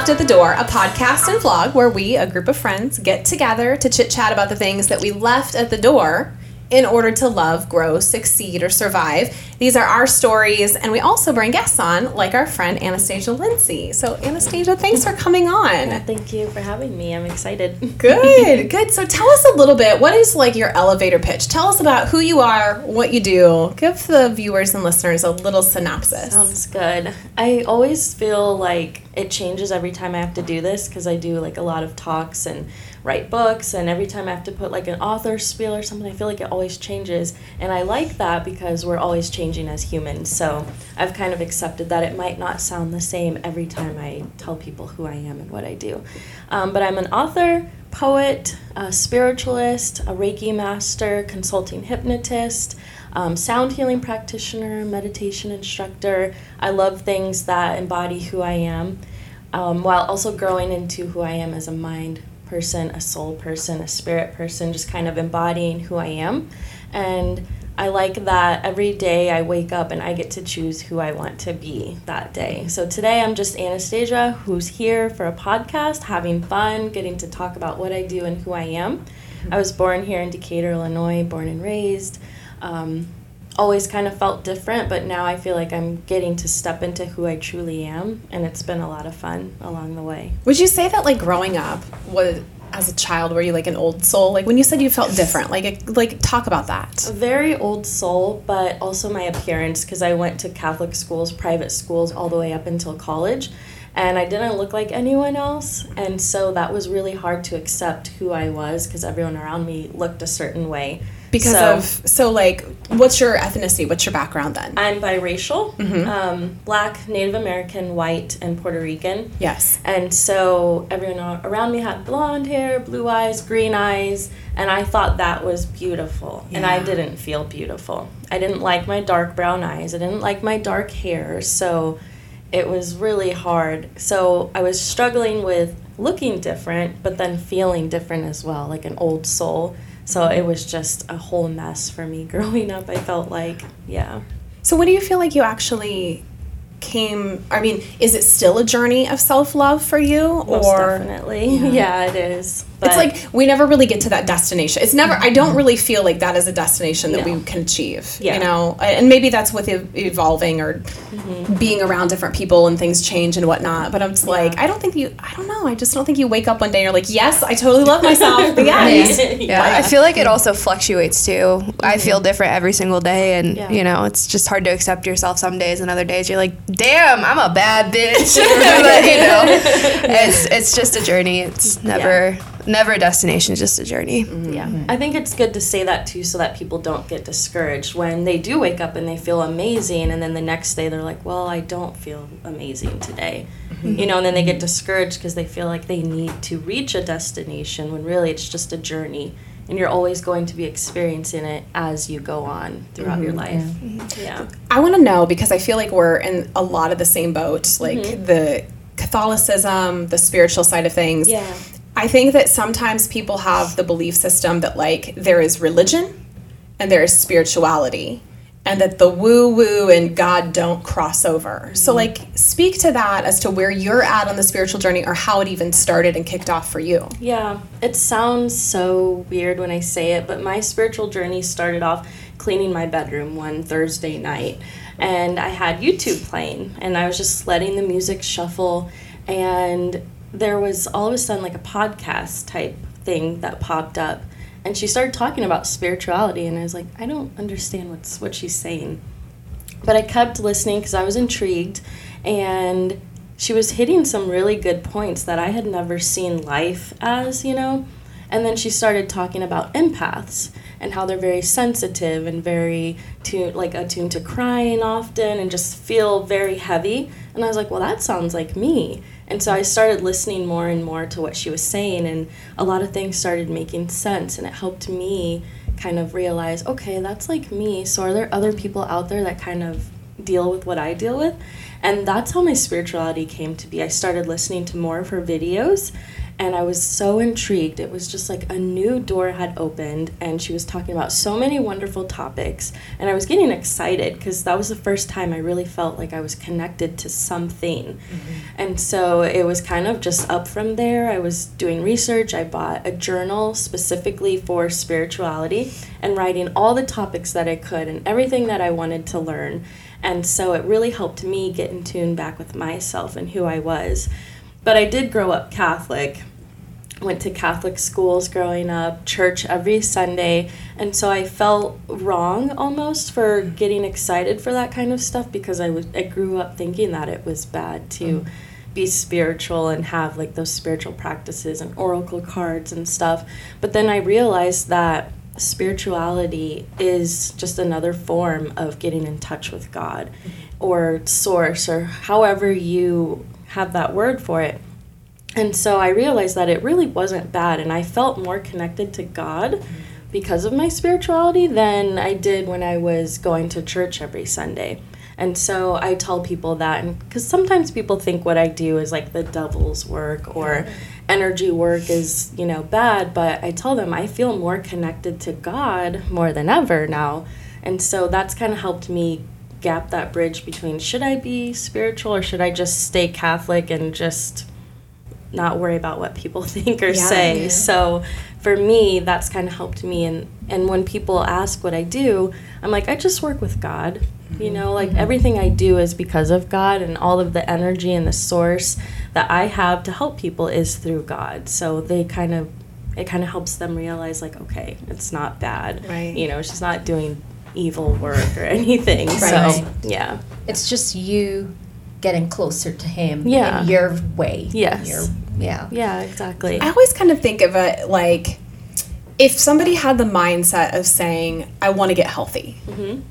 Left at the Door, a podcast and vlog where we, a group of friends, get together to chit chat about the things that we left at the door in order to love, grow, succeed, or survive. These are our stories, and we also bring guests on, like our friend Anastasia Lindsay. So, Anastasia, thanks for coming on. Thank you for having me. I'm excited. Good, good. So, tell us a little bit. What is like your elevator pitch? Tell us about who you are, what you do. Give the viewers and listeners a little synopsis. Sounds good. I always feel like it changes every time I have to do this because I do like a lot of talks and write books and every time I have to put like an author spiel or something I feel like it always changes. And I like that because we're always changing as humans. So I've kind of accepted that it might not sound the same every time I tell people who I am and what I do. Um, but I'm an author poet a spiritualist a Reiki master consulting hypnotist um, sound healing practitioner meditation instructor. I love things that embody who I am um, while also growing into who I am as a mind person, a soul person, a spirit person, just kind of embodying who I am. And I like that every day I wake up and I get to choose who I want to be that day. So today I'm just Anastasia, who's here for a podcast, having fun, getting to talk about what I do and who I am. I was born here in Decatur, Illinois, born and raised. Um, always kind of felt different, but now I feel like I'm getting to step into who I truly am, and it's been a lot of fun along the way. Would you say that like growing up was as a child were you like an old soul? Like when you said you felt different, like like talk about that. A very old soul, but also my appearance because I went to Catholic schools, private schools all the way up until college. And I didn't look like anyone else, and so that was really hard to accept who I was because everyone around me looked a certain way because so, of so like what's your ethnicity? What's your background then? I'm biracial mm-hmm. um, black native american white and puerto rican. Yes. And so everyone around me had blonde hair blue eyes green eyes and i thought that was beautiful. Yeah. and i didn't feel beautiful. I didn't like my dark brown eyes. I didn't like my dark hair. So it was really hard. So i was struggling with looking different but then feeling different as well like an old soul so it was just a whole mess for me growing up. I felt like, yeah. So what do you feel like you actually came i mean is it still a journey of self-love for you Most or definitely yeah. yeah it is it's like we never really get to that destination it's never i don't really feel like that is a destination that no. we can achieve yeah. you know and maybe that's with evolving or mm-hmm. being around different people and things change and whatnot but i'm just yeah. like i don't think you i don't know i just don't think you wake up one day and you're like yes i totally love myself the yes. yeah. yeah i feel like it also fluctuates too mm-hmm. i feel different every single day and you know it's just hard to accept yourself some days and other days you're like damn, I'm a bad bitch. but, you know, it's it's just a journey. It's never yeah. Never a destination. Just a journey. Mm-hmm. Yeah, I think it's good to say that too, so that people don't get discouraged when they do wake up and they feel amazing, and then the next day they're like, well, I don't feel amazing today. Mm-hmm. You know, and then they get discouraged because they feel like they need to reach a destination when really it's just a journey and you're always going to be experiencing it as you go on throughout mm-hmm, your life. Yeah. yeah. I want to know because I feel like we're in a lot of the same boat, like mm-hmm. the Catholicism, the spiritual side of things. Yeah. I think that sometimes people have the belief system that like there is religion and there is spirituality and that the woo woo and God don't cross over. Mm-hmm. So, like, speak to that as to where you're at on the spiritual journey or how it even started and kicked off for you. Yeah, it sounds so weird when I say it, but my spiritual journey started off cleaning my bedroom one Thursday night. And I had YouTube playing, and I was just letting the music shuffle. And there was all of a sudden like a podcast type thing that popped up and she started talking about spirituality and i was like i don't understand what's what she's saying. But i kept listening because i was intrigued and she was hitting some really good points that i had never seen life as you know? And then she started talking about empaths and how they're very sensitive and very to like attuned to crying often and just feel very heavy and i was like well that sounds like me and so I started listening more and more to what she was saying, and a lot of things started making sense, and it helped me kind of realize okay, that's like me. So are there other people out there that kind of deal with what I deal with? And that's how my spirituality came to be. I started listening to more of her videos and I was so intrigued. It was just like a new door had opened, and she was talking about so many wonderful topics. And I was getting excited because that was the first time I really felt like I was connected to something. Mm-hmm. And so it was kind of just up from there. I was doing research. I bought a journal specifically for spirituality and writing all the topics that I could and everything that I wanted to learn. And so it really helped me get in tune back with myself and who I was. But I did grow up Catholic went to Catholic schools growing up, church every Sunday, and so I felt wrong almost for getting excited for that kind of stuff because I was I grew up thinking that it was bad to mm. be spiritual and have like those spiritual practices and oracle cards and stuff. But then I realized that spirituality is just another form of getting in touch with God mm-hmm. or source or however you have that word for it and so I realized that it really wasn't bad, and I felt more connected to God mm-hmm. because of my spirituality than I did when I was going to church every Sunday. And so I tell people that, and because sometimes people think what I do is like the devil's work or energy work is, you know, bad, but I tell them I feel more connected to God more than ever now. And so that's kind of helped me gap that bridge between should I be spiritual or should I just stay Catholic and just not worry about what people think or yeah, say. Yeah. So for me, that's kind of helped me. And, and when people ask what I do, I'm like, I just work with God. Mm-hmm. You know, like mm-hmm. everything I do is because of God, and all of the energy and the source that I have to help people is through God. So they kind of, it kind of helps them realize, like, okay, it's not bad. Right. You know, she's not doing evil work or anything. right. So, yeah. It's just you getting closer to him yeah. in your way. Yes. Your, yeah. Yeah, exactly. I always kind of think of it like if somebody had the mindset of saying, I want to get healthy. Mm-hmm.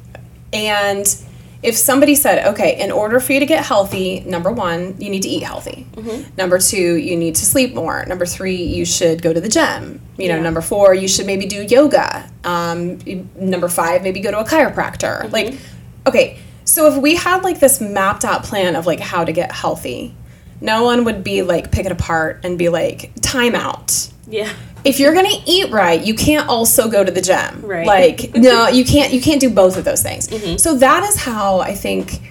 And if somebody said, okay, in order for you to get healthy, number one, you need to eat healthy. Mm-hmm. Number two, you need to sleep more. Number three, you should go to the gym. You know, yeah. number four, you should maybe do yoga. Um, number five, maybe go to a chiropractor. Mm-hmm. Like, okay, so if we had like this mapped out plan of like how to get healthy, no one would be like pick it apart and be like time out. Yeah. If you're gonna eat right, you can't also go to the gym. Right. Like no, you can't. You can't do both of those things. Mm-hmm. So that is how I think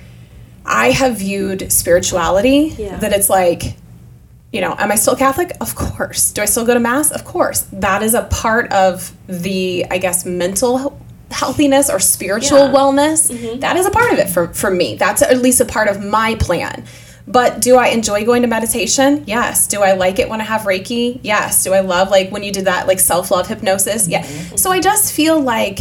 I have viewed spirituality. Yeah. That it's like, you know, am I still Catholic? Of course. Do I still go to mass? Of course. That is a part of the, I guess, mental healthiness or spiritual yeah. wellness, mm-hmm. that is a part of it for, for me. That's at least a part of my plan. But do I enjoy going to meditation? Yes. Do I like it when I have Reiki? Yes. Do I love like when you did that like self-love hypnosis? Yeah. Mm-hmm. So I just feel like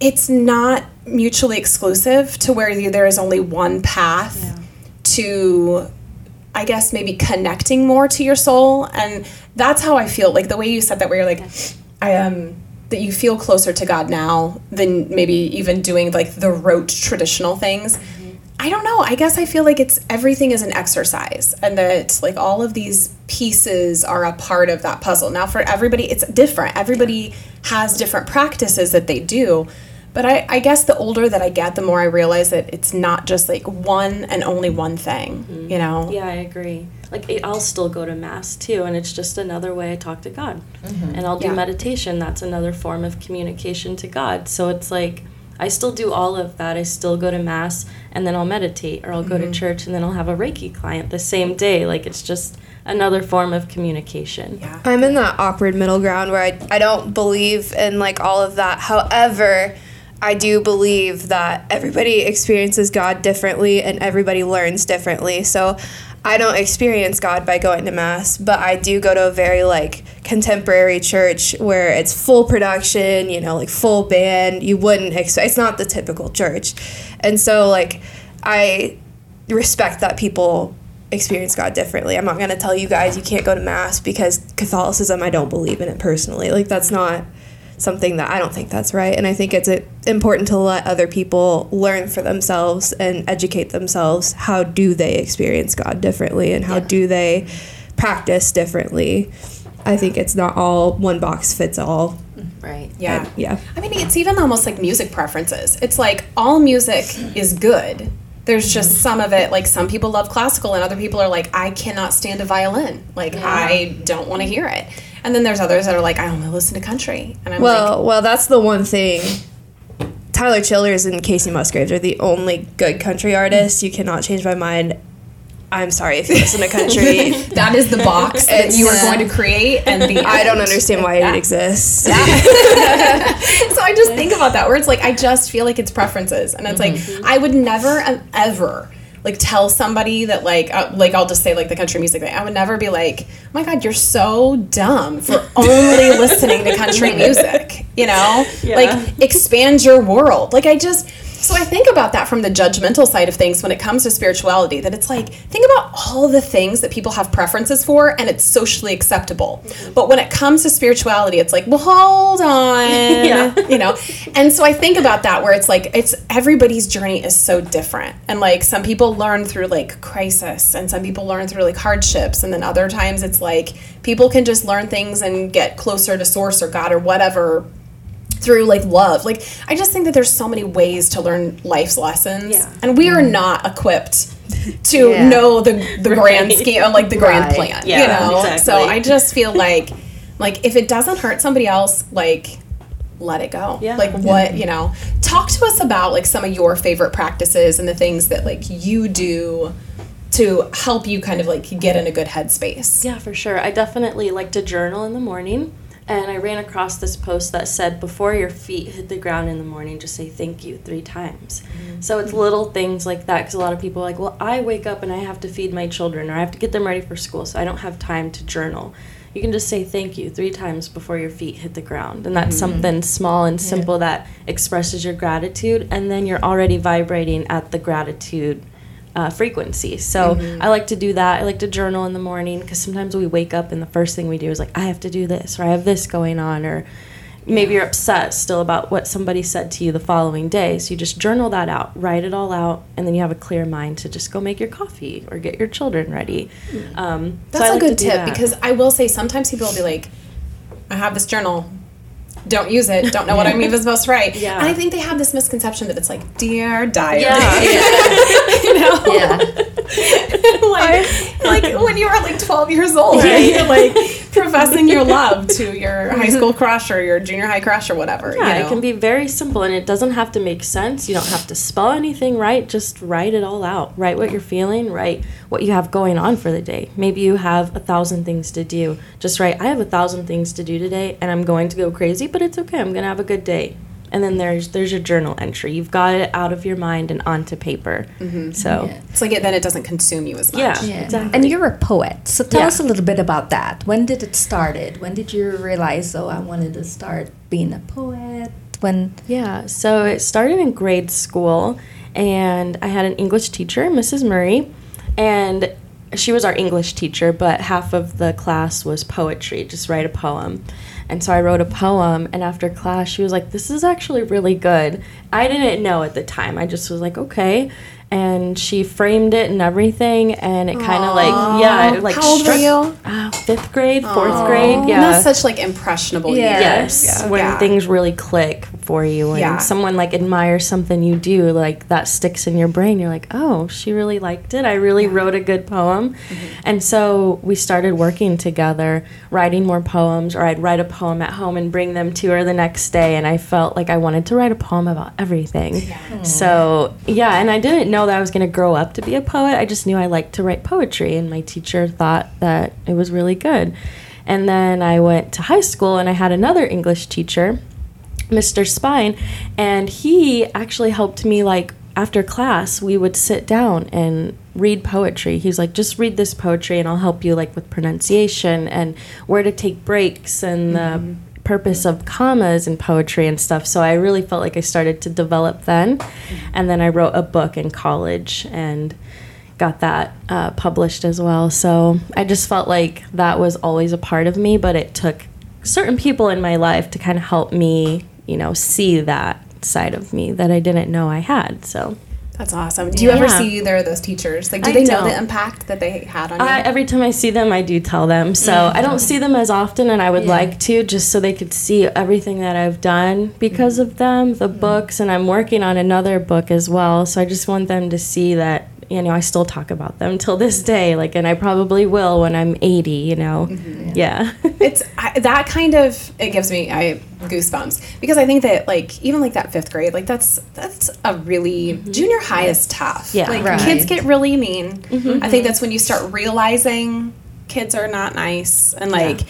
it's not mutually exclusive to where there is only one path yeah. to I guess maybe connecting more to your soul and that's how I feel like the way you said that where you're like I am um, that you feel closer to God now than maybe even doing like the rote traditional things. Mm-hmm. I don't know. I guess I feel like it's everything is an exercise and that like all of these pieces are a part of that puzzle. Now for everybody it's different. Everybody has different practices that they do. But I, I guess the older that I get, the more I realize that it's not just like one and only one thing, mm-hmm. you know? Yeah, I agree like I'll still go to mass too, and it's just another way I talk to God. Mm-hmm. And I'll do yeah. meditation. That's another form of communication to God. So it's like I still do all of that. I still go to mass, and then I'll meditate, or I'll go mm-hmm. to church, and then I'll have a Reiki client the same day. Like it's just another form of communication. Yeah. I'm in that awkward middle ground where I, I don't believe in like all of that. However, I do believe that everybody experiences God differently and everybody learns differently. So I don't experience God by going to mass, but I do go to a very like contemporary church where it's full production, you know, like full band. You wouldn't expect it's not the typical church. And so like I respect that people experience God differently. I'm not going to tell you guys you can't go to mass because Catholicism I don't believe in it personally. Like that's not something that I don't think that's right. And I think it's important to let other people learn for themselves and educate themselves. How do they experience God differently and how yeah. do they practice differently? I think it's not all one box fits all. Right. Yeah. And, yeah. I mean, it's even almost like music preferences. It's like all music is good, there's just mm-hmm. some of it like some people love classical and other people are like i cannot stand a violin like yeah. i don't want to hear it and then there's others that are like i only listen to country and i'm well like, well that's the one thing tyler childers and Kacey Musgraves are the only good country artists you cannot change my mind I'm sorry if you listen to country. that is the box that you are going to create, and the I don't understand why yeah. it exists. So I just think about that, where it's like I just feel like it's preferences, and it's mm-hmm. like I would never ever like tell somebody that like uh, like I'll just say like the country music thing. I would never be like, oh "My God, you're so dumb for only listening to country music." You know, yeah. like expand your world. Like I just so I think about that from the judgmental side of things when it comes to spirituality, that it's like, think about all the things that people have preferences for and it's socially acceptable. Mm-hmm. But when it comes to spirituality, it's like, well, hold on. yeah. You know? And so I think about that where it's like, it's everybody's journey is so different. And like some people learn through like crisis and some people learn through like hardships. And then other times it's like people can just learn things and get closer to source or God or whatever through like love. Like I just think that there's so many ways to learn life's lessons, yeah. and we are not equipped to yeah. know the the right. grand scheme, like the grand right. plan. Yeah, you know, exactly. so I just feel like like if it doesn't hurt somebody else, like let it go. Yeah. Like what, you know, talk to us about like some of your favorite practices and the things that like you do to help you kind of like get in a good headspace. Yeah, for sure. I definitely like to journal in the morning and I ran across this post that said, before your feet hit the ground in the morning, just say thank you three times. Mm-hmm. So it's little things like that because a lot of people are like, well, I wake up and I have to feed my children or I have to get them ready for school, so I don't have time to journal. You can just say thank you three times before your feet hit the ground. And that's mm-hmm. something small and simple yeah. that expresses your gratitude, and then you're already vibrating at the gratitude uh, frequency. So mm-hmm. I like to do that. I like to journal in the morning because sometimes we wake up and the first thing we do is like, I have to do this or I have this going on or maybe you're upset still about what somebody said to you the following day. So you just journal that out, write it all out, and then you have a clear mind to just go make your coffee or get your children ready. Mm. Um, That's so a like good tip because I will say sometimes people will be like, I have this journal don't use it, don't know what I'm even supposed to write. Yeah. And I think they have this misconception that it's like, dear diary. Yeah. you know? Yeah. like, like when you were like 12 years old, right? You're like professing your love to your high school crush or your junior high crush or whatever. Yeah, you know? it can be very simple and it doesn't have to make sense. You don't have to spell anything right. Just write it all out. Write what you're feeling, write what you have going on for the day. Maybe you have a thousand things to do. Just write, I have a thousand things to do today and I'm going to go crazy but it's okay. I'm gonna have a good day. And then there's there's your journal entry. You've got it out of your mind and onto paper. Mm-hmm. So yeah. it's like it, then it doesn't consume you as much. Yeah, yeah. exactly. And you're a poet, so tell yeah. us a little bit about that. When did it started? When did you realize, oh, I wanted to start being a poet? When? Yeah, so it started in grade school, and I had an English teacher, Mrs. Murray, and she was our English teacher, but half of the class was poetry, just write a poem. And so I wrote a poem, and after class, she was like, This is actually really good. I didn't know at the time. I just was like, Okay and she framed it and everything and it kind of like yeah it, like how old were you uh, fifth grade fourth Aww. grade yeah and that's such like impressionable yeah. yes yeah. when yeah. things really click for you and yeah. someone like admires something you do like that sticks in your brain you're like oh she really liked it i really wrote a good poem mm-hmm. and so we started working together writing more poems or i'd write a poem at home and bring them to her the next day and i felt like i wanted to write a poem about everything so yeah and i didn't know that I was going to grow up to be a poet. I just knew I liked to write poetry, and my teacher thought that it was really good. And then I went to high school, and I had another English teacher, Mr. Spine, and he actually helped me like after class we would sit down and read poetry he's like just read this poetry and i'll help you like with pronunciation and where to take breaks and mm-hmm. the purpose of commas and poetry and stuff. So I really felt like I started to develop then. And then I wrote a book in college and got that uh, published as well. So I just felt like that was always a part of me, but it took certain people in my life to kind of help me, you know, see that side of me that I didn't know I had. So That's awesome. Do you yeah. ever see either of those teachers? Like, do I they don't. know the impact that they had on you? I, every time I see them, I do tell them. So mm-hmm. I don't see them as often, and I would yeah. like to, just so they could see everything that I've done because mm-hmm. of them, the mm-hmm. books, and I'm working on another book as well. So I just want them to see that you know, I still talk about them till this day. Like, and I probably will when I'm 80. You know, mm-hmm, yeah. yeah. it's I, that kind of it gives me I goosebumps because I think that like even like that fifth grade, like that's that's a really mm-hmm. junior high is tough. Yeah, like right. kids get really mean. Mm-hmm. I think that's when you start realizing kids are not nice and like. Yeah.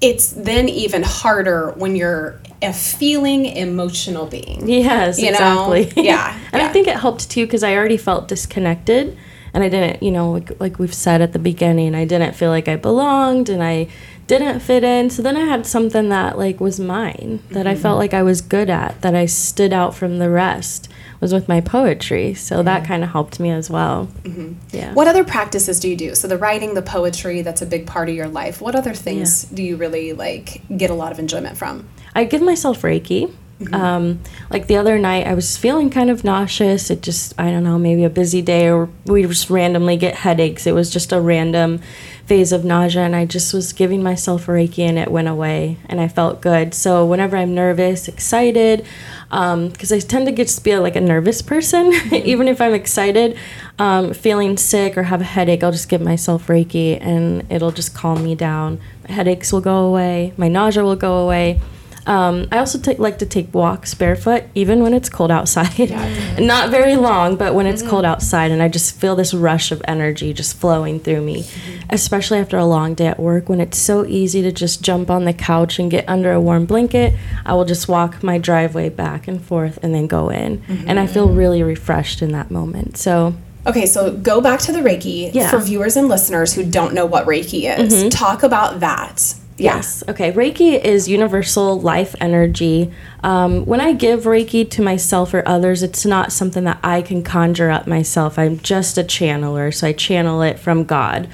It's then even harder when you're a feeling emotional being. Yes, you exactly. Know? Yeah. and yeah. I think it helped too because I already felt disconnected and I didn't, you know, like, like we've said at the beginning, I didn't feel like I belonged and I didn't fit in. So then I had something that like was mine that mm-hmm. I felt like I was good at, that I stood out from the rest was with my poetry. So mm-hmm. that kind of helped me as well. Mm-hmm. Yeah. What other practices do you do? So the writing, the poetry, that's a big part of your life. What other things yeah. do you really like get a lot of enjoyment from? I give myself Reiki. Mm-hmm. Um, like the other night, I was feeling kind of nauseous. It just, I don't know, maybe a busy day, or we just randomly get headaches. It was just a random phase of nausea, and I just was giving myself Reiki, and it went away, and I felt good. So whenever I'm nervous, excited, because um, I tend to get to be like a nervous person, mm-hmm. even if I'm excited, um, feeling sick or have a headache, I'll just give myself Reiki, and it'll just calm me down. My headaches will go away, my nausea will go away um, I also t- like to take walks barefoot, even when it's cold outside. Yeah. Not very long, but when it's mm-hmm. cold outside, and I just feel this rush of energy just flowing through me, mm-hmm. especially after a long day at work when it's so easy to just jump on the couch and get under a warm blanket. I will just walk my driveway back and forth and then go in. Mm-hmm. And I feel really refreshed in that moment. So Okay, so go back to the Reiki yeah. for viewers and listeners who don't know what Reiki is. Mm-hmm. Talk about that. Yes. Okay. Reiki is universal life energy. Um, when I give Reiki to myself or others, it's not something that I can conjure up myself. I'm just a channeler, so I channel it from God.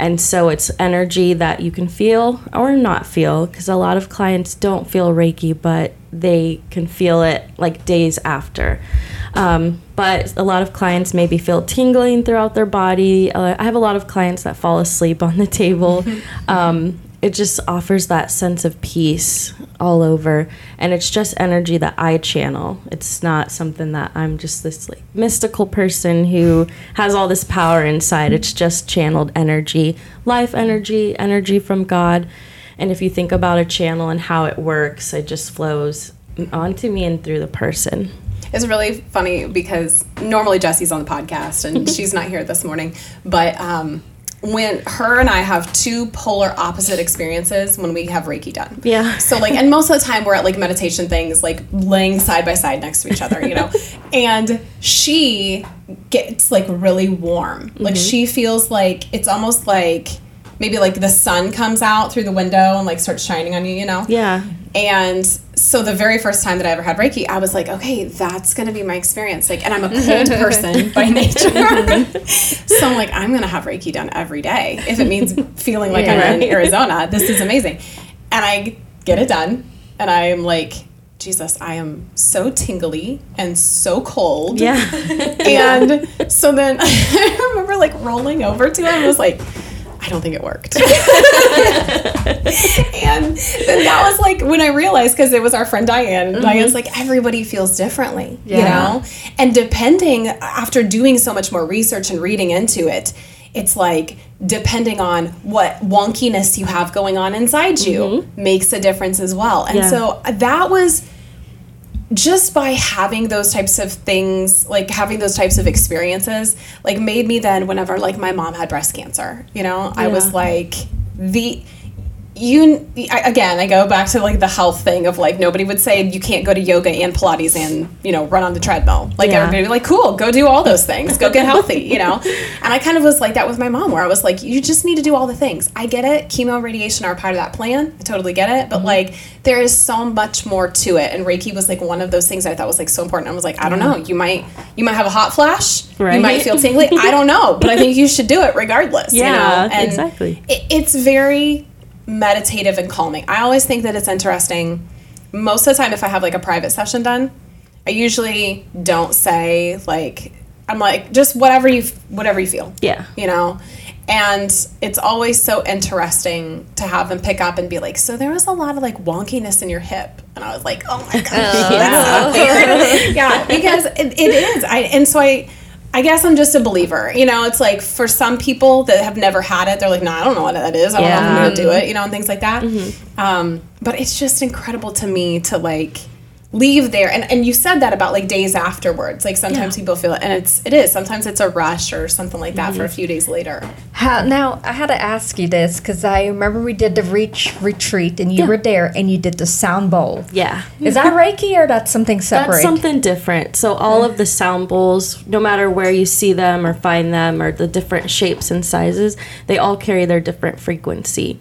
And so it's energy that you can feel or not feel, because a lot of clients don't feel Reiki, but they can feel it like days after. Um, but a lot of clients maybe feel tingling throughout their body. Uh, I have a lot of clients that fall asleep on the table. Um, it just offers that sense of peace all over. And it's just energy that i channel. It's not something that i'm just this like mystical person who has all this power inside. It's just channeled energy life energy energy from god. And if you think about a channel and how it works it just flows onto me and through the person. It's really funny because normally Jesse's on the podcast and she's not here this morning, but um, when her and I have two polar opposite experiences when we have Reiki done. Yeah. So like, and most of the time we're at like meditation things, like laying side by side next to each other, you know. and she gets like really warm. Mm-hmm. Like she feels like it's almost like maybe like the sun comes out through the window and like starts shining on you, you know. Yeah. And so the very first time that I ever had Reiki, I was like, okay, that's gonna be my experience. Like, and I'm a cold person by nature, so I'm like, I'm gonna have Reiki done every day if it means feeling like yeah, I'm right. in Arizona. This is amazing, and I get it done, and I am like, Jesus, I am so tingly and so cold. Yeah. and so then I remember like rolling over to him and was like I don't think it worked. and then that was like when I realized because it was our friend Diane. Mm-hmm. Diane's like everybody feels differently, yeah. you know. And depending after doing so much more research and reading into it, it's like depending on what wonkiness you have going on inside you mm-hmm. makes a difference as well. And yeah. so that was just by having those types of things like having those types of experiences like made me then whenever like my mom had breast cancer you know yeah. i was like the you again i go back to like the health thing of like nobody would say you can't go to yoga and pilates and you know run on the treadmill. Like yeah. everybody would be like cool go do all those things. Go get healthy you know? And i kind of was like that with my mom where i was like you just need to do all the things. I get it. Chemo radiation are part of that plan. I totally get it. But mm-hmm. like there is so much more to it. And reiki was like one of those things i thought was like so important. I was like i don't know. You might you might have a hot flash. Right. you might feel tingly. I don't know. But i think you should do it regardless yeah you know? and exactly. it, it's very meditative and calming. I always think that it's interesting. Most of the time, if I have like a private session done, I usually don't say like I'm like just whatever you whatever you feel. Yeah. You know. And it's always so interesting to have them pick up and be like, "So there was a lot of like wonkiness in your hip," and I was like, "Oh my god, oh. yeah. yeah, because it, it is." I and so I I guess I'm just a believer. You know, it's like for some people that have never had it, they're like, no, I don't know what that is. I don't yeah. know if I'm going to do it, you know, and things like that. Mm-hmm. Um, but it's just incredible to me to like leave there. And, and you said that about like days afterwards. Like sometimes yeah. people feel it and it's it is. Sometimes it's a rush or something like that mm-hmm. for a mm-hmm. few days later. How, now i had to ask you this because i remember we did the reach retreat and you yeah. were there and you did the sound bowl. Yeah. Is that reiki or that's something separate? that's something different. So all of the sound bowls no matter where you see them or find them or the different shapes and sizes they all carry their different frequency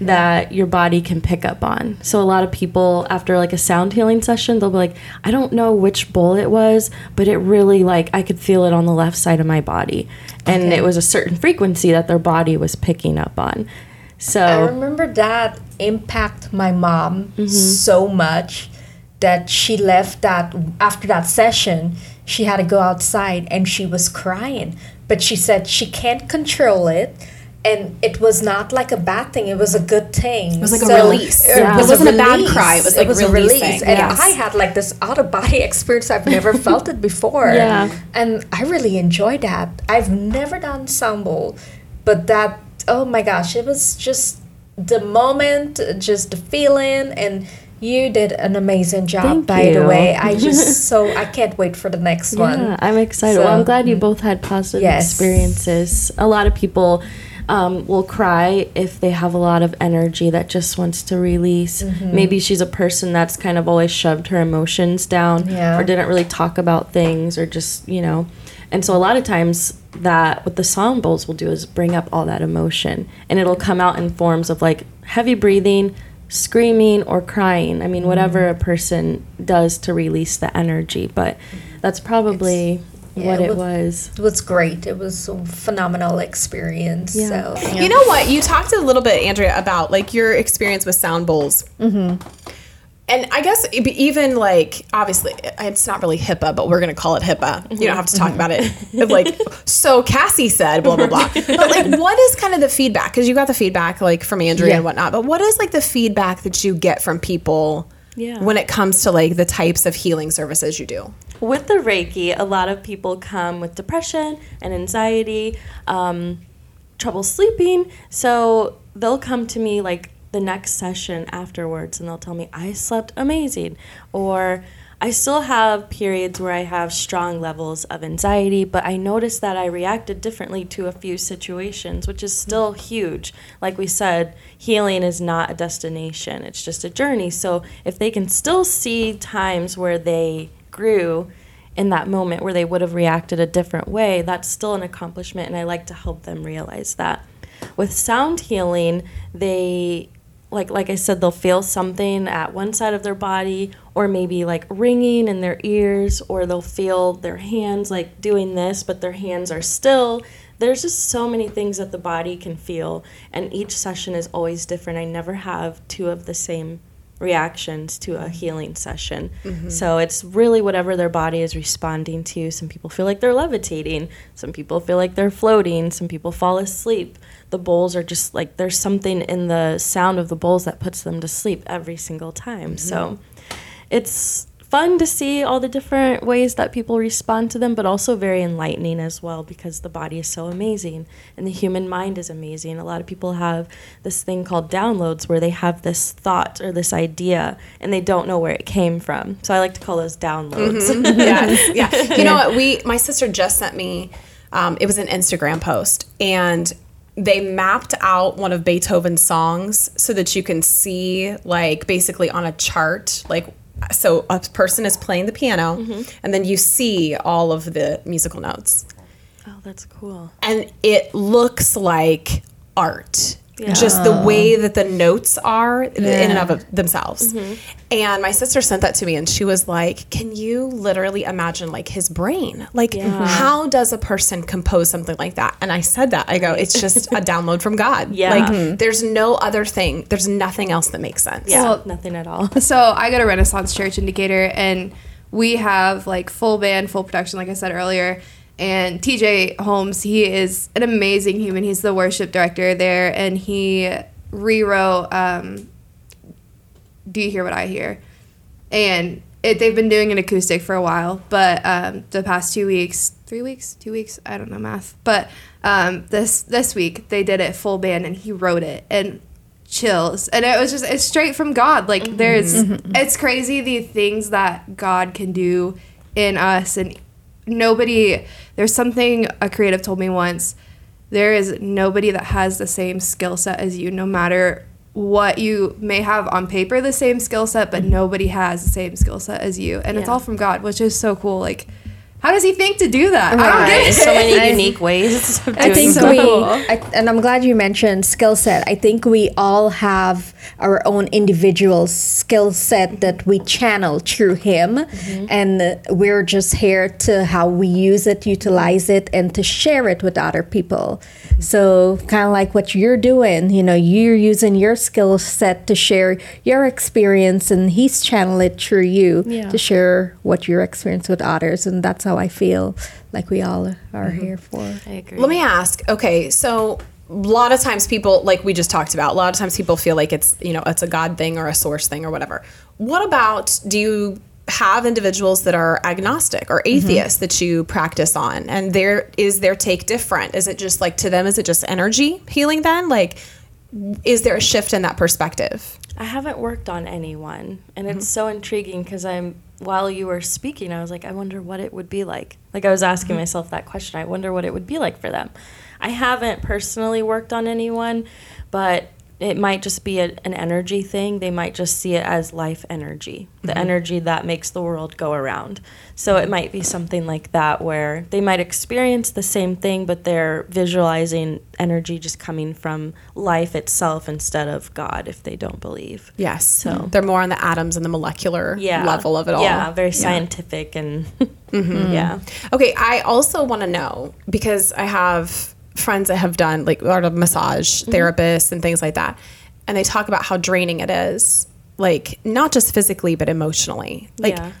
that your body can pick up on. So a lot of people after like a sound healing session, they'll be like, I don't know which bowl it was, but it really like I could feel it on the left side of my body. And okay. it was a certain frequency that their body was picking up on. So I remember that impact my mom mm-hmm. so much that she left that after that session she had to go outside and she was crying but she said she can't control it and it was not like a bad thing. It was a good thing. It was like so a release. It, yeah. was it wasn't a, bad cry. It was like it was a release. And yes. I had like this out of body experience. I've never felt it before. Yeah. And I really enjoyed that. I've never done bowl, but that oh my gosh, it was just the moment, just the feeling and you did an amazing job, Thank by you. the way. I just so I can't wait for the next yeah, one. I'm excited. So, well, I'm glad you mm. both had positive yes. experiences. A lot of people um, will cry if they have a lot of energy that just wants to release. Mm-hmm. Maybe she's a person that's kind of always shoved her emotions down yeah. or didn't really talk about things or just, you know. And so a lot of times that what the sound bowls will do is bring up all that emotion and it'll come out in forms of like heavy breathing, screaming or crying. I mean, mm-hmm. whatever a person does to release the energy, but that's probably it's, what it, was. It was great. It was a phenomenal experience. Yeah. So, yeah. You know what? You talked a little bit, Andrea, about like your experience with sound bowls. Mm-hmm. And I guess even like obviously it's not really HIPAA, but we're gonna call it HIPAA. Mm-hmm. You don't have to talk about it. like so, Cassie said blah blah blah. but like, what is kind of the feedback? Because you got the feedback like from Andrea yeah. and whatnot. But what is like the feedback that you get from people? Yeah. When it comes to like the types of healing services you do with the Reiki, a lot of people come with depression and anxiety, um, trouble sleeping. So they'll come to me like the next session afterwards and they'll tell me, I slept amazing. Or I still have periods where I have strong levels of anxiety, but I noticed that I reacted differently to a few situations, which is still huge. Like we said, healing is not a destination, it's just a journey. So if they can still see times where they grew in that moment where they would have reacted a different way, that's still an accomplishment, and I like to help them realize that. With sound healing, they like like I said, they'll feel something at one side of their body, or maybe like ringing in their ears, or they'll feel their hands like doing this, but their hands are still. There's just so many things that the body can feel, and each session is always different. I never have two of the same reactions to a healing session. Mm-hmm. So it's really whatever their body is responding to. Some people feel like they're levitating, some people feel like they're floating, some people fall asleep. The bowls are just like there's something in the sound of the bowls that puts them to sleep every single time. Mm-hmm. So it's fun to see all the different ways that people respond to them, but also very enlightening as well because the body is so amazing and the human mind is amazing. A lot of people have this thing called downloads where they have this thought or this idea and they don't know where it came from. So I like to call those downloads. Mm-hmm. yes, yeah. You know what? We my sister just sent me. Um, it was an Instagram post and they mapped out one of Beethoven's songs so that you can see like basically on a chart like so a person is playing the piano mm-hmm. and then you see all of the musical notes. Oh that's cool. And it looks like art yeah. just the way that the notes are yeah. in and of themselves. Mm-hmm. And my sister sent that to me and she was like, Can you literally imagine like his brain? Like, yeah. how does a person compose something like that? And I said that. I go, It's just a download from God. Yeah. Like, mm-hmm. there's no other thing, there's nothing else that makes sense. Yeah. Well, nothing at all. So I go to Renaissance Church in Decatur and we have like full band, full production, like I said earlier. And TJ Holmes, he is an amazing human. He's the worship director there, and he rewrote um, Do You Hear What I Hear? And it, they've been doing an acoustic for a while, but um, the past two weeks, three weeks, two weeks, I don't know math, but um, this this week they did it full band, and he wrote it, and chills and it was just it's straight from god like mm-hmm. there's mm-hmm. it's crazy the things that god can do in us and nobody there's something a creative told me once there is nobody that has the same skill set as you no matter what you may have on paper the same skill set but nobody has the same skill set as you and yeah. it's all from god which is so cool like how does he think to do that? Right. I don't get it. So many unique ways. I think so we, I, and I'm glad you mentioned skill set. I think we all have our own individual skill set that we channel through him, mm-hmm. and we're just here to how we use it, utilize it, and to share it with other people. So kind of like what you're doing, you know, you're using your skill set to share your experience, and he's channel it through you yeah. to share what your experience with others, and that's how I feel like we all are mm-hmm. here for. I agree. Let me ask. Okay, so a lot of times people like we just talked about a lot of times people feel like it's you know it's a god thing or a source thing or whatever what about do you have individuals that are agnostic or mm-hmm. atheists mm-hmm. that you practice on and there is their take different is it just like to them is it just energy healing then like is there a shift in that perspective i haven't worked on anyone and mm-hmm. it's so intriguing because i'm while you were speaking, I was like, I wonder what it would be like. Like I was asking mm-hmm. myself that question. I wonder what it would be like for them. I haven't personally worked on anyone, but it might just be a, an energy thing. They might just see it as life energy, the mm-hmm. energy that makes the world go around. So it might be something like that where they might experience the same thing, but they're visualizing energy just coming from life itself instead of God if they don't believe. Yes. So they're more on the atoms and the molecular yeah. level of it all. Yeah, very scientific yeah. and mm-hmm. yeah. Okay, I also want to know because I have friends that have done like a lot of massage mm-hmm. therapists and things like that, and they talk about how draining it is, like not just physically but emotionally. Like, yeah.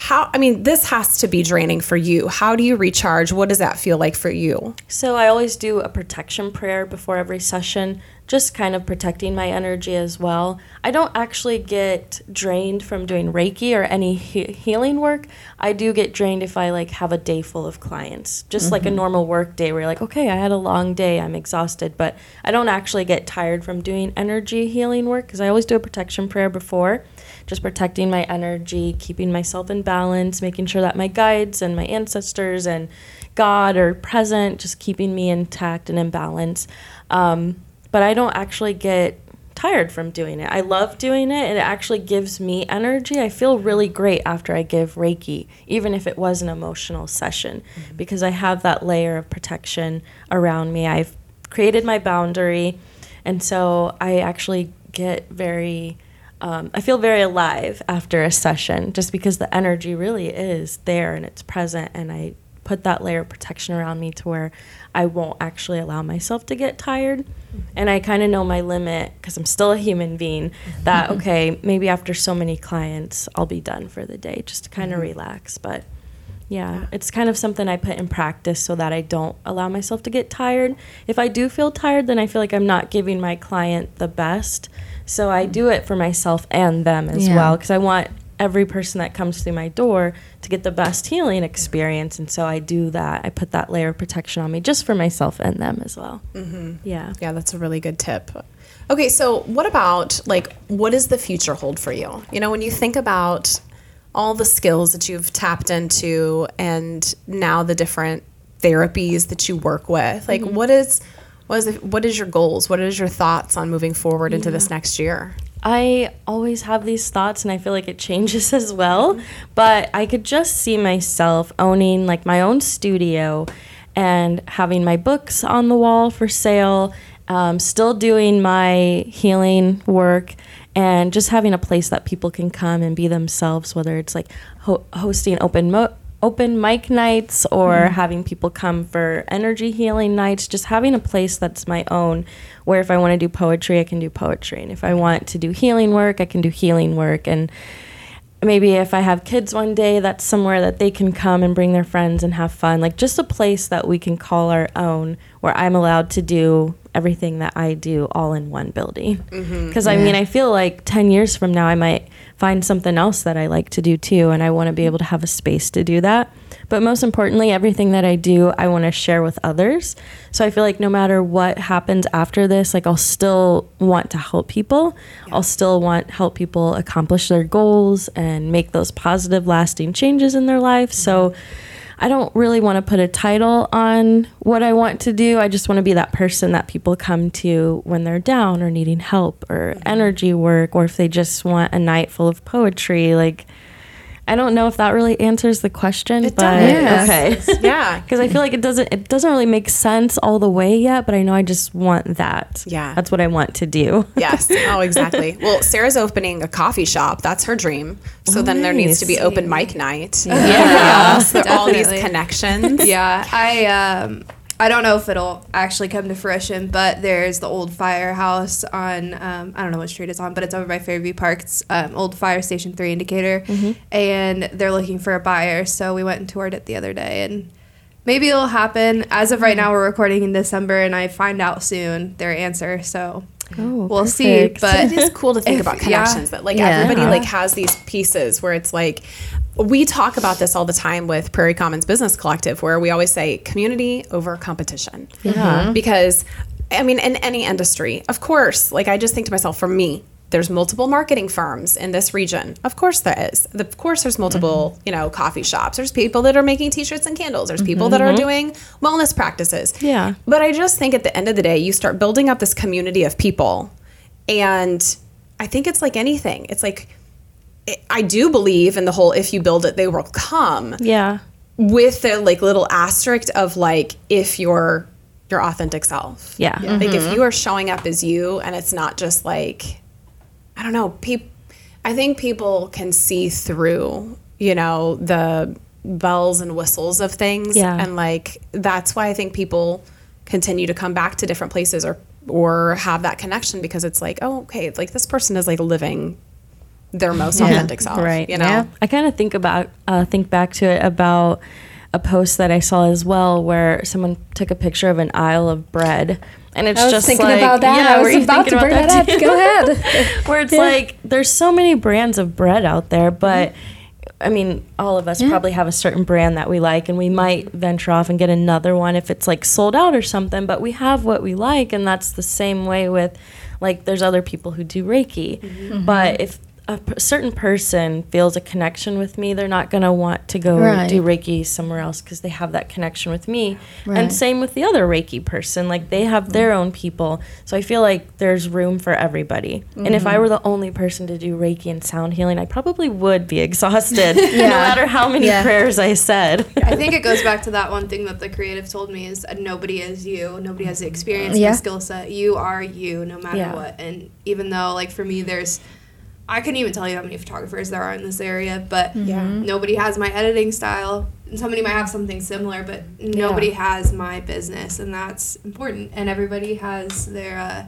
How? I mean, this has to be draining for you. How do you recharge? What does that feel like for you? So I always do a protection prayer before every session just kind of protecting my energy as well. I don't actually get drained from doing Reiki or any he- healing work. I do get drained if I like have a day full of clients. Just mm-hmm. like a mm-hmm. normal work day where you're like, okay, I had a long day, I'm exhausted, but I don't actually get tired from doing energy healing work because I always do a protection prayer before, just protecting my energy, keeping myself in balance, making sure that my guides and my ancestors and God are present, just keeping me intact and in balance. Um, but I don't actually get tired from doing it. I love doing it. It actually gives me energy. I feel really great after I give Reiki, even if it was an emotional session, mm-hmm. because I have that layer of protection around me. I've created my boundary. And so I actually get very, um, I feel very alive after a session just because the energy really is there and it's present. And I put that layer of protection around me to where I won't actually allow myself to get tired. And I kind of know my limit because I'm still a human being that, okay, maybe after so many clients, I'll be done for the day just to kind of mm-hmm. relax. But yeah, it's kind of something I put in practice so that I don't allow myself to get tired. If I do feel tired, then I feel like I'm not giving my client the best. So I do it for myself and them as yeah. well because I want every person that comes through my door to get the best healing experience. And so I do that. I put that layer of protection on me just for myself and them as well. Mm-hmm. Yeah. Yeah, that's a really good tip. Okay, so what about like what does the future hold for you? You know, when you think about all the skills that you've tapped into and now the different therapies that you work with, like mm-hmm. what is what is it, what is your goals? What is your thoughts on moving forward yeah. into this next year? I always have these thoughts and I feel like it changes as well. But I could just see myself owning like my own studio and having my books on the wall for sale, um, still doing my healing work, and just having a place that people can come and be themselves, whether it's like ho- hosting open mo- open mic nights or mm. having people come for energy healing nights, just having a place that's my own where if I want to do poetry, I can do poetry. And if I want to do healing work, I can do healing work. And maybe if I have kids one day, that's somewhere that they can come and bring their friends and have fun. Like just a place that we can call our own where I'm allowed to do everything that I do all in one building. Because mm-hmm. I mean, I feel like 10 years from now, I might find something else that I like to do too. And I want to be able to have a space to do that. But most importantly, everything that I do, I want to share with others. So I feel like no matter what happens after this, like I'll still want to help people. Yeah. I'll still want help people accomplish their goals and make those positive, lasting changes in their life. So I don't really want to put a title on what I want to do. I just want to be that person that people come to when they're down or needing help or mm-hmm. energy work or if they just want a night full of poetry. Like, I don't know if that really answers the question, it but does. okay, yeah, because I feel like it doesn't it doesn't really make sense all the way yet. But I know I just want that. Yeah, that's what I want to do. yes. Oh, exactly. well, Sarah's opening a coffee shop. That's her dream. So oh, then nice. there needs to be open mic night. Yeah, yeah. so all these connections. Yeah, I um I don't know if it'll actually come to fruition, but there's the old firehouse on um, I don't know what street it's on, but it's over by Fairview Park. It's um, old fire station three in Decatur, mm-hmm. and they're looking for a buyer. So we went and toured it the other day, and maybe it'll happen. As of right now, we're recording in December, and I find out soon their answer. So Oh, we'll perfect. see. But it is cool to think if, about connections yeah. that like yeah. everybody like has these pieces where it's like we talk about this all the time with Prairie Commons Business Collective, where we always say community over competition. Yeah. Mm-hmm. Because, I mean, in any industry, of course, like I just think to myself, for me, there's multiple marketing firms in this region. Of course there is. Of course there's multiple, mm-hmm. you know, coffee shops. There's people that are making t-shirts and candles. There's people mm-hmm. that are doing wellness practices. Yeah. But I just think at the end of the day, you start building up this community of people. And I think it's like anything. It's like I do believe in the whole if you build it, they will come. Yeah. With the like little asterisk of like if you're your authentic self. Yeah. Mm-hmm. Like if you are showing up as you and it's not just like I don't know, people I think people can see through, you know, the bells and whistles of things. Yeah. And like that's why I think people continue to come back to different places or or have that connection because it's like, oh, okay, like this person is like living their most yeah. authentic self. Right. You know? Yeah. I kind of think about, uh, think back to it about a post that I saw as well where someone took a picture of an aisle of bread. And it's just thinking like, about that. Yeah, I was about to bring that, that up. Go ahead. where it's yeah. like there's so many brands of bread out there, but mm-hmm. I mean, all of us yeah. probably have a certain brand that we like, and we might venture off and get another one if it's like sold out or something. But we have what we like, and that's the same way with like there's other people who do Reiki. Mm-hmm. But if a certain person feels a connection with me, they're not going to want to go right. do Reiki somewhere else because they have that connection with me. Right. And same with the other Reiki person, like they have their own people. So I feel like there's room for everybody. Mm-hmm. And if I mm-hmm. were the only person to do Reiki and sound healing, I probably would be exhausted yeah. no matter how many yeah. prayers I said. I think it goes back to that one thing that the creative told me is nobody is you. Nobody has the experience, yeah. the skill set. You are you no matter yeah. what. And even though like for me there's I couldn't even tell you how many photographers there are in this area, but yeah. nobody has my editing style. Somebody might have something similar, but nobody yeah. has my business, and that's important. And everybody has their uh,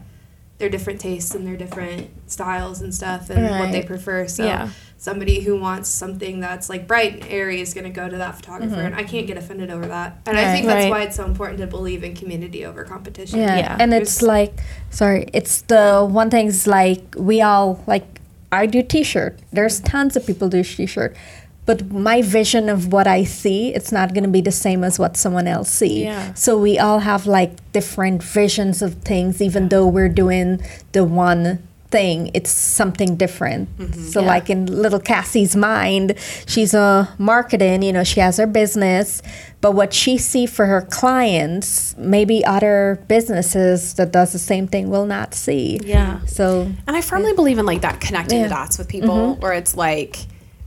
their different tastes and their different styles and stuff, and right. what they prefer. So yeah. somebody who wants something that's like bright and airy is going to go to that photographer, mm-hmm. and I can't get offended over that. And right. I think that's right. why it's so important to believe in community over competition. Yeah, yeah. and There's, it's like, sorry, it's the one thing is like we all like I do t-shirt. There's tons of people do t-shirt. But my vision of what I see, it's not going to be the same as what someone else see. Yeah. So we all have like different visions of things, even though we're doing the one thing it's something different mm-hmm, so yeah. like in little cassie's mind she's a marketing you know she has her business but what she see for her clients maybe other businesses that does the same thing will not see yeah so and i firmly yeah. believe in like that connecting yeah. the dots with people mm-hmm. where it's like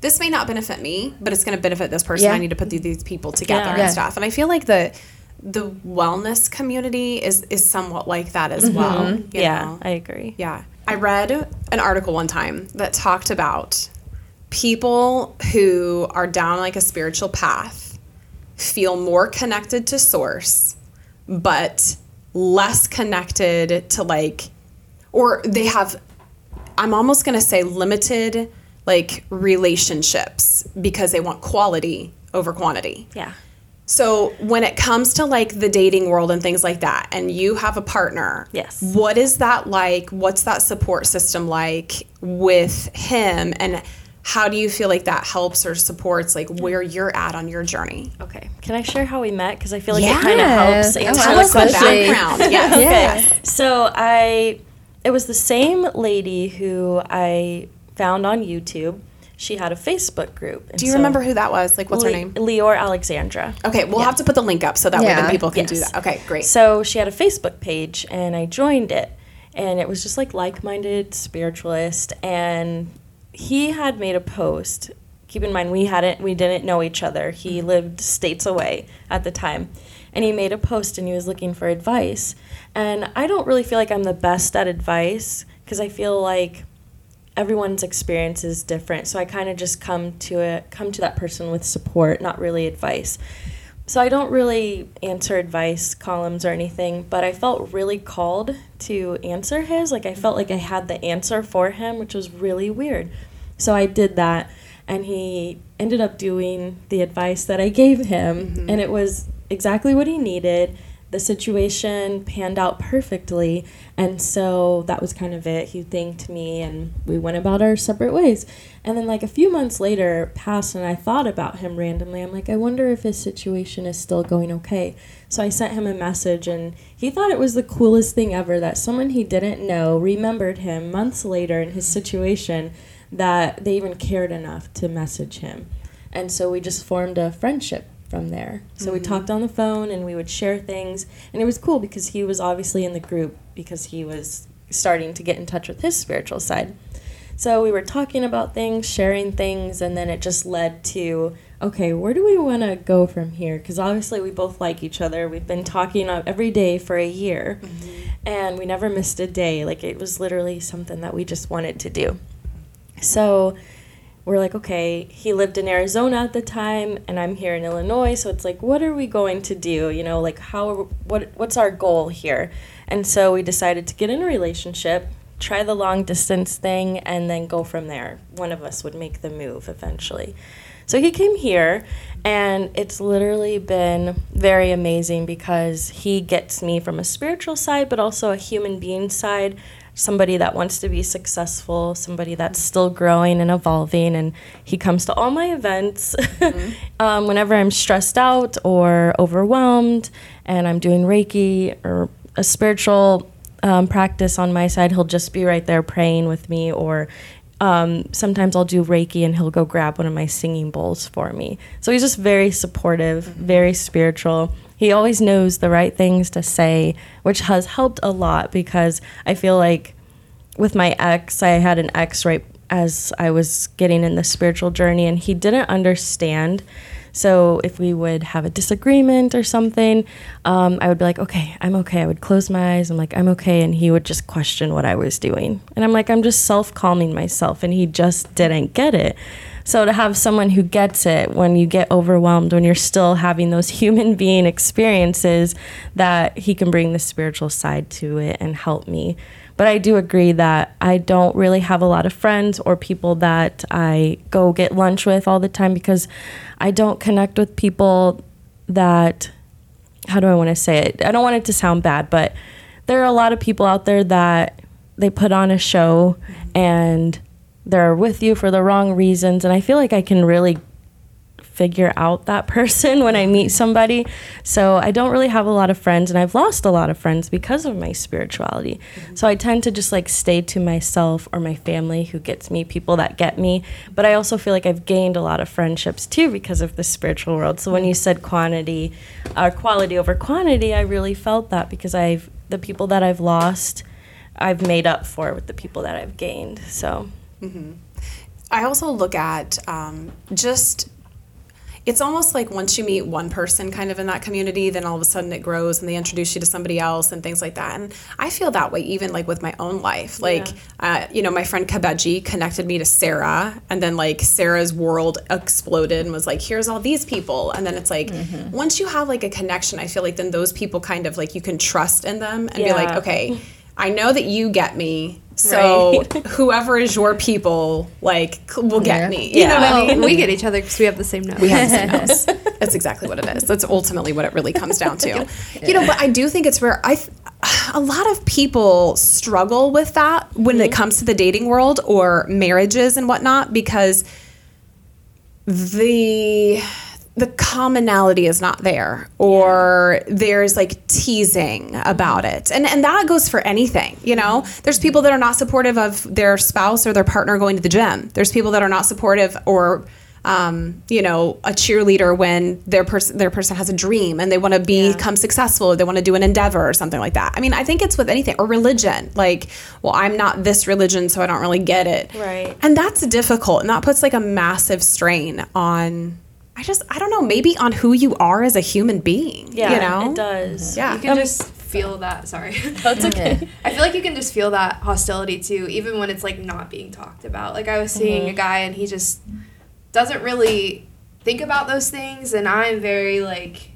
this may not benefit me but it's going to benefit this person i need to put these people together and stuff and i feel like the the wellness community is is somewhat like that as mm-hmm. well. yeah, know? I agree. Yeah. I read an article one time that talked about people who are down like a spiritual path feel more connected to source but less connected to like or they have I'm almost going to say limited like relationships because they want quality over quantity. Yeah. So when it comes to like the dating world and things like that, and you have a partner, yes, what is that like? What's that support system like with him, and how do you feel like that helps or supports like where you're at on your journey? Okay, can I share how we met? Because I feel like yeah. it kind of helps answer the background. yes. okay. Yes. So I, it was the same lady who I found on YouTube she had a Facebook group. Do you so remember who that was? Like, what's Le- her name? Leor Alexandra. Okay, we'll yeah. have to put the link up so that yeah. way people can yes. do that. Okay, great. So she had a Facebook page, and I joined it, and it was just like like-minded spiritualist, and he had made a post. Keep in mind, we hadn't, we didn't know each other. He mm-hmm. lived states away at the time, and he made a post, and he was looking for advice. And I don't really feel like I'm the best at advice because I feel like everyone's experience is different so i kind of just come to it come to that person with support not really advice so i don't really answer advice columns or anything but i felt really called to answer his like i felt like i had the answer for him which was really weird so i did that and he ended up doing the advice that i gave him mm-hmm. and it was exactly what he needed the situation panned out perfectly. And so that was kind of it. He thanked me and we went about our separate ways. And then, like, a few months later passed, and I thought about him randomly. I'm like, I wonder if his situation is still going okay. So I sent him a message, and he thought it was the coolest thing ever that someone he didn't know remembered him months later in his situation that they even cared enough to message him. And so we just formed a friendship from there. So mm-hmm. we talked on the phone and we would share things. And it was cool because he was obviously in the group because he was starting to get in touch with his spiritual side. So we were talking about things, sharing things, and then it just led to okay, where do we want to go from here? Because obviously we both like each other. We've been talking every day for a year, mm-hmm. and we never missed a day. Like it was literally something that we just wanted to do. So we're like, okay, he lived in Arizona at the time, and I'm here in Illinois. So it's like, what are we going to do? You know, like how what what's our goal here? And so we decided to get in a relationship, try the long distance thing, and then go from there. One of us would make the move eventually. So he came here, and it's literally been very amazing because he gets me from a spiritual side, but also a human being side somebody that wants to be successful, somebody that's still growing and evolving. And he comes to all my events mm-hmm. um, whenever I'm stressed out or overwhelmed and I'm doing Reiki or a spiritual um, practice on my side. He'll just be right there praying with me or um, sometimes I'll do Reiki and he'll go grab one of my singing bowls for me. So he's just very supportive, mm-hmm. very spiritual he always knows the right things to say, which has helped a lot because I feel like with my ex, I had an ex right as I was getting in the spiritual journey, and he didn't understand. So if we would have a disagreement or something, um, I would be like, okay, I'm okay. I would close my eyes. I'm like, I'm okay. And he would just question what I was doing. And I'm like, I'm just self calming myself. And he just didn't get it. So to have someone who gets it when you get overwhelmed, when you're still having those human being experiences, that he can bring the spiritual side to it and help me. But I do agree that I don't really have a lot of friends or people that I go get lunch with all the time because I don't connect with people that, how do I want to say it? I don't want it to sound bad, but there are a lot of people out there that they put on a show and they're with you for the wrong reasons. And I feel like I can really figure out that person when I meet somebody. So I don't really have a lot of friends, and I've lost a lot of friends because of my spirituality. Mm-hmm. So I tend to just like stay to myself or my family who gets me, people that get me. But I also feel like I've gained a lot of friendships too because of the spiritual world. So when you said quantity or quality over quantity, I really felt that because I've the people that I've lost, I've made up for with the people that I've gained. So. Mm-hmm. I also look at um, just it's almost like once you meet one person kind of in that community, then all of a sudden it grows and they introduce you to somebody else and things like that. And I feel that way even like with my own life. Like, yeah. uh, you know, my friend Kabeji connected me to Sarah, and then like Sarah's world exploded and was like, here's all these people. And then it's like, mm-hmm. once you have like a connection, I feel like then those people kind of like you can trust in them and yeah. be like, okay. I know that you get me So right. whoever is your people, like, will get yeah. me. You yeah. know what I mean? we get each other because we have the same nose. We have the same nose. That's exactly what it is. That's ultimately what it really comes down to. yeah. You know, but I do think it's where I, a lot of people struggle with that when mm-hmm. it comes to the dating world or marriages and whatnot because the the commonality is not there or there's like teasing about it and and that goes for anything you know there's people that are not supportive of their spouse or their partner going to the gym there's people that are not supportive or um, you know, a cheerleader when their person their person has a dream and they want to become yeah. successful, or they want to do an endeavor or something like that. I mean, I think it's with anything or religion. Like, well, I'm not this religion, so I don't really get it. Right. And that's difficult, and that puts like a massive strain on. I just I don't know maybe on who you are as a human being. Yeah, you know, it does. Yeah, you can um, just feel that. Sorry, that's okay. I feel like you can just feel that hostility too, even when it's like not being talked about. Like I was seeing mm-hmm. a guy and he just doesn't really think about those things and I'm very like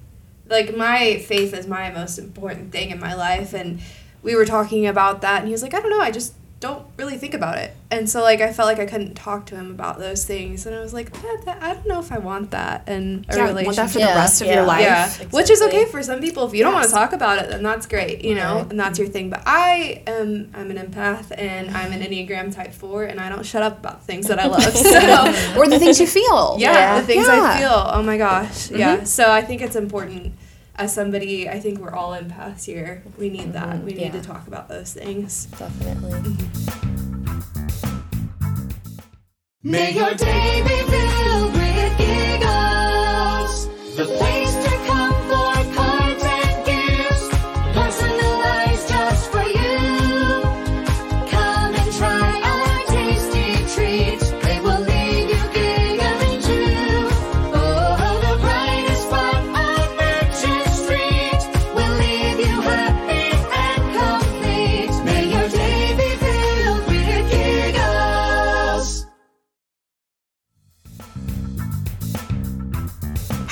like my faith is my most important thing in my life and we were talking about that and he was like I don't know I just don't really think about it. And so like I felt like I couldn't talk to him about those things, and I was like, that, that, I don't know if I want that in a yeah, relationship. Want that for yeah. the rest of yeah. your life. Yeah, exactly. which is okay for some people. If you don't want to talk about it, then that's great, you know, and that's your thing. But I am I'm an empath and I'm an Enneagram Type Four, and I don't shut up about things that I love. So or the things you feel. Yeah, the things I feel. Oh my gosh, mm-hmm. yeah. So I think it's important as somebody, I think we're all empaths here. We need that. Mm-hmm. We need yeah. to talk about those things. Definitely. May your day be filled with giggles. The place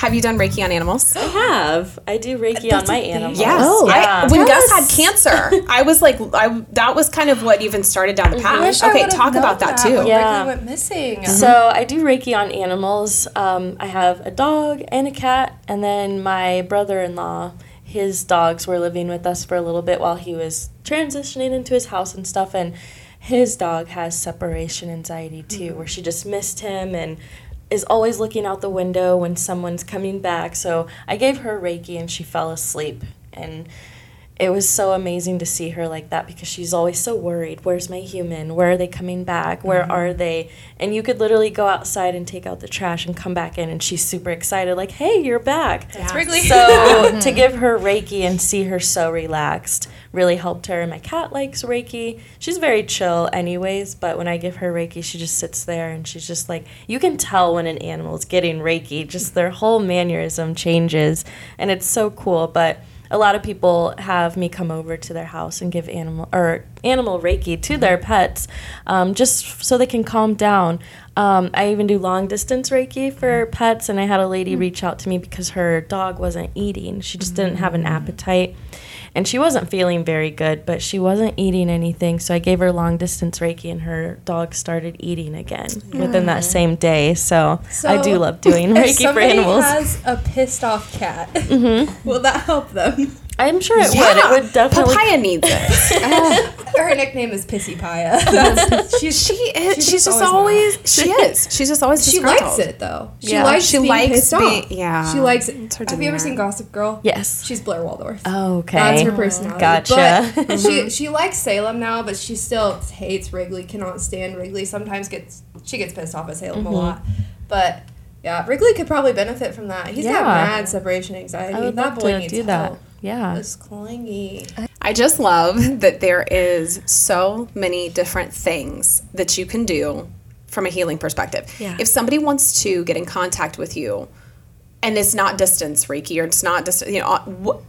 Have you done Reiki on animals? I have. I do Reiki on my animals. Yes. Oh. I, Yeah. when Gus had cancer, I was like, I that was kind of what even started down the path. wish okay, would've talk about that, that too. Yeah. Ricky went missing. So I do Reiki on animals. Um, I have a dog and a cat, and then my brother-in-law. His dogs were living with us for a little bit while he was transitioning into his house and stuff, and his dog has separation anxiety too, where she just missed him and is always looking out the window when someone's coming back. So I gave her Reiki and she fell asleep. And it was so amazing to see her like that because she's always so worried. Where's my human? Where are they coming back? Where mm-hmm. are they? And you could literally go outside and take out the trash and come back in, and she's super excited, like, hey, you're back. That's Wrigley. So to give her Reiki and see her so relaxed really helped her. And my cat likes Reiki. She's very chill, anyways, but when I give her Reiki, she just sits there and she's just like, you can tell when an animal's getting Reiki, just their whole mannerism changes. And it's so cool. But a lot of people have me come over to their house and give animal or animal reiki to their pets um, just so they can calm down. Um, i even do long distance reiki for pets and i had a lady reach out to me because her dog wasn't eating. She just didn't have an appetite and she wasn't feeling very good but she wasn't eating anything so i gave her long distance reiki and her dog started eating again within that same day so, i do love doing if reiki for somebody animals has a pissed off cat, Mm-hmm. will that help them? I'm sure it would it would definitely Papaya needs it. Her nickname is Pissy Paya. That's, she's, she is. She's, She's just always always. She is. She's just always. she this likes it though. She Yeah. likes She being likes pissed being- off. yeah. She likes it. It's her Have you ever demeanor. seen Gossip Girl? yes She's Blair Waldorf. okay That's her personality. Gotcha. But she she likes Salem now, but she still hates Wrigley. Cannot stand Wrigley. Sometimes gets she gets pissed off at Salem Mm-hmm. a lot. But yeah, Wrigley could probably benefit from that. He's got Yeah. mad separation anxiety. I would that love boy to needs do that. Help. Yeah. It's clingy. I just love that there is so many different things that you can do from a healing perspective. Yeah. If somebody wants to get in contact with you, and it's not distance Reiki or it's not distance, you know, uh, wh-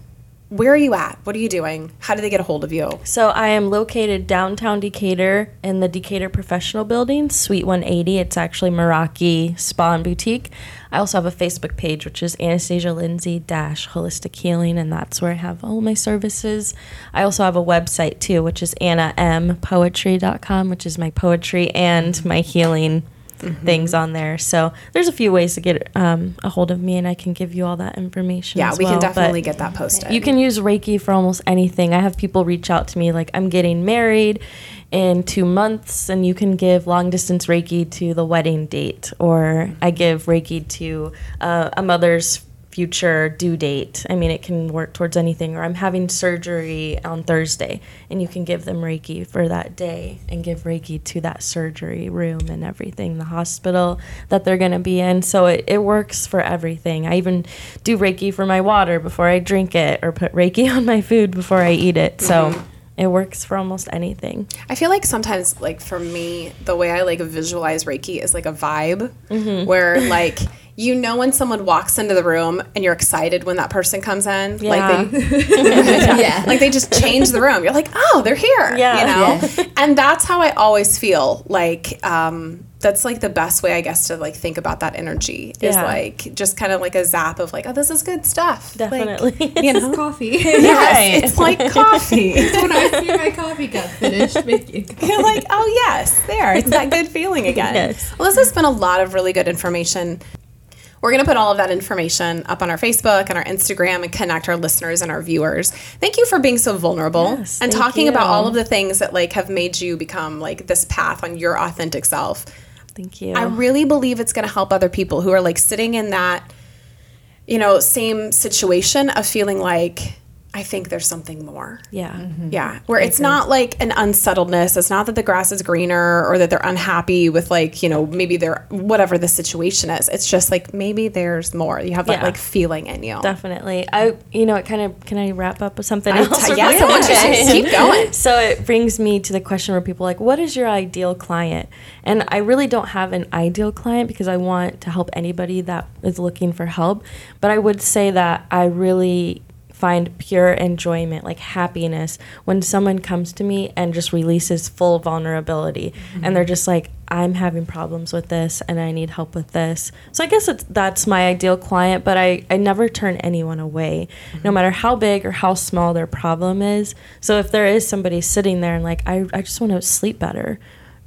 where are you at? What are you doing? How do they get a hold of you? So I am located downtown Decatur in the Decatur Professional Building, Suite 180. It's actually Meraki Spa and Boutique. I also have a Facebook page, which is Anastasia Lindsay Dash Holistic Healing, and that's where I have all my services. I also have a website too, which is AnnaMPoetry.com, which is my poetry and my healing mm-hmm. things on there. So there's a few ways to get um, a hold of me, and I can give you all that information. Yeah, we well. can definitely but get that posted. You can use Reiki for almost anything. I have people reach out to me like, I'm getting married in two months, and you can give long distance Reiki to the wedding date, or I give Reiki to uh, a mother's future due date. I mean, it can work towards anything. Or I'm having surgery on Thursday, and you can give them Reiki for that day and give Reiki to that surgery room and everything, the hospital that they're going to be in. So it, it works for everything. I even do Reiki for my water before I drink it, or put Reiki on my food before I eat it. So. Mm-hmm it works for almost anything. I feel like sometimes, like for me, the way I like visualize Reiki is like a vibe, mm-hmm. where like you know when someone walks into the room and you're excited when that person comes in. Yeah. Like they, yeah. Like they just change the room. You're like, oh, they're here. Yeah. You know? Yeah. And that's how I always feel. Like, um, that's like the best way I guess to like think about that energy is yeah. like just kind of like a zap of like oh this is good stuff definitely like, you know coffee yes right. it's like coffee when I see my coffee cup finished making you're like oh yes there it's that good feeling again yes. well this has been a lot of really good information we're going to put all of that information up on our Facebook and our Instagram and connect our listeners and our viewers. Thank you for being so vulnerable yes, and talking you. about all of the things that like have made you become like this path on your authentic self. Thank you. I really believe it's going to help other people who are like sitting in that you know, same situation of feeling like I think there's something more. Yeah. Mm-hmm. Yeah. Where I it's agree. not like an unsettledness. It's not that the grass is greener or that they're unhappy with like, you know, maybe they're whatever the situation is. It's just like maybe there's more. You have that yeah. like feeling in you. Definitely. I you know, it kind of can I wrap up with something I, else? T- yes, I want you keep going. So it brings me to the question where people like, what is your ideal client? And I really don't have an ideal client because I want to help anybody that is looking for help. But I would say that I really find pure enjoyment, like happiness, when someone comes to me and just releases full vulnerability mm-hmm. and they're just like, I'm having problems with this and I need help with this. So I guess it's, that's my ideal client, but I, I never turn anyone away, mm-hmm. no matter how big or how small their problem is. So if there is somebody sitting there and like, I, I just want to sleep better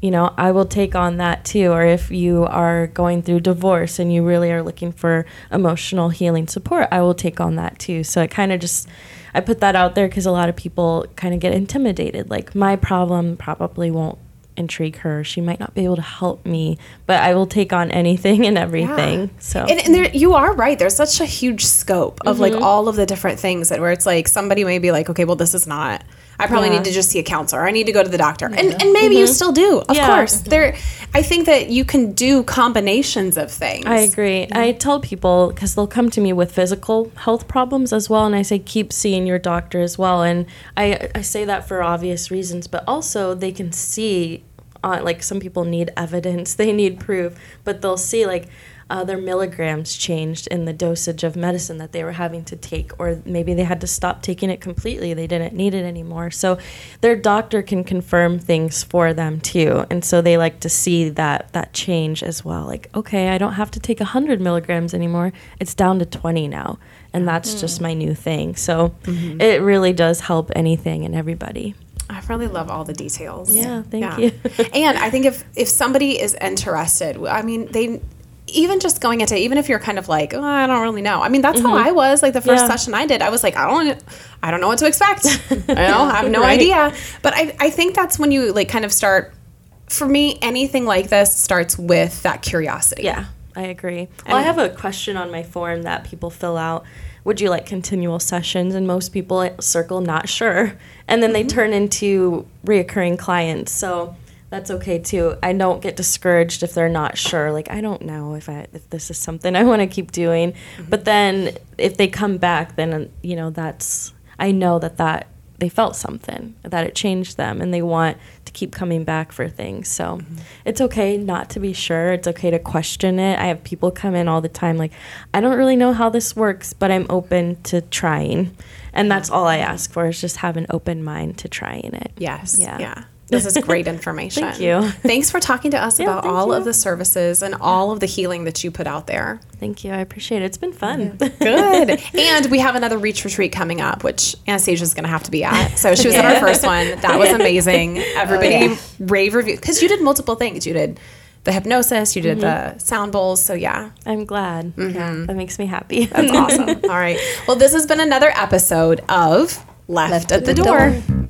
you know, I will take on that too. Or if you are going through divorce and you really are looking for emotional healing support, I will take on that too. So it kind of just, I put that out there because a lot of people kind of get intimidated. Like, my problem probably won't intrigue her. She might not be able to help me, but I will take on anything and everything. Yeah. So, and, and there, you are right. There's such a huge scope of mm-hmm. like all of the different things that where it's like somebody may be like, okay, well, this is not I probably yeah. need to just see a counselor. I need to go to the doctor. Yeah. And, and maybe mm-hmm. you still do. Of yeah. course. Mm-hmm. There I think that you can do combinations of things. I agree. I tell people cuz they'll come to me with physical health problems as well and I say keep seeing your doctor as well and I I say that for obvious reasons, but also they can see uh, like some people need evidence, they need proof, but they'll see like their milligrams changed in the dosage of medicine that they were having to take, or maybe they had to stop taking it completely. They didn't need it anymore. So their doctor can confirm things for them too, and so they like to see that that change as well. Like, okay, I don't have to take hundred milligrams anymore; it's down to twenty now, and that's mm. just my new thing. So mm-hmm. it really does help anything and everybody. I really love all the details. Yeah, thank yeah. you. and I think if if somebody is interested, I mean, they even just going into even if you're kind of like oh, I don't really know. I mean that's mm-hmm. how I was like the first yeah. session I did. I was like I don't I don't know what to expect. I know I have no right. idea. But I I think that's when you like kind of start. For me, anything like this starts with that curiosity. Yeah, I agree. Well, I have a question on my form that people fill out. Would you like continual sessions? And most people circle not sure, and then mm-hmm. they turn into reoccurring clients. So that's okay too. I don't get discouraged if they're not sure. Like I don't know if I if this is something I want to keep doing. Mm-hmm. But then if they come back, then you know that's I know that that they felt something that it changed them and they want to to keep coming back for things. So mm-hmm. it's okay not to be sure. It's okay to question it. I have people come in all the time like, I don't really know how this works, but I'm open to trying. And that's all I ask for is just have an open mind to trying it. Yes. Yeah. Yeah. This is great information. thank you. Thanks for talking to us yeah, about all you. of the services and all of the healing that you put out there. Thank you. I appreciate it. It's been fun. Yeah. Good. and we have another Reach Retreat coming up, which Anastasia is going to have to be at. So she was yeah. at our first one. That was amazing. Everybody oh, rave review because you did multiple things. You did the hypnosis, you did mm-hmm. the sound bowls. So yeah, I'm glad. Mm-hmm. Yeah, that makes me happy. That's awesome. All right. Well, this has been another episode of Left, Left at, the, the door. door.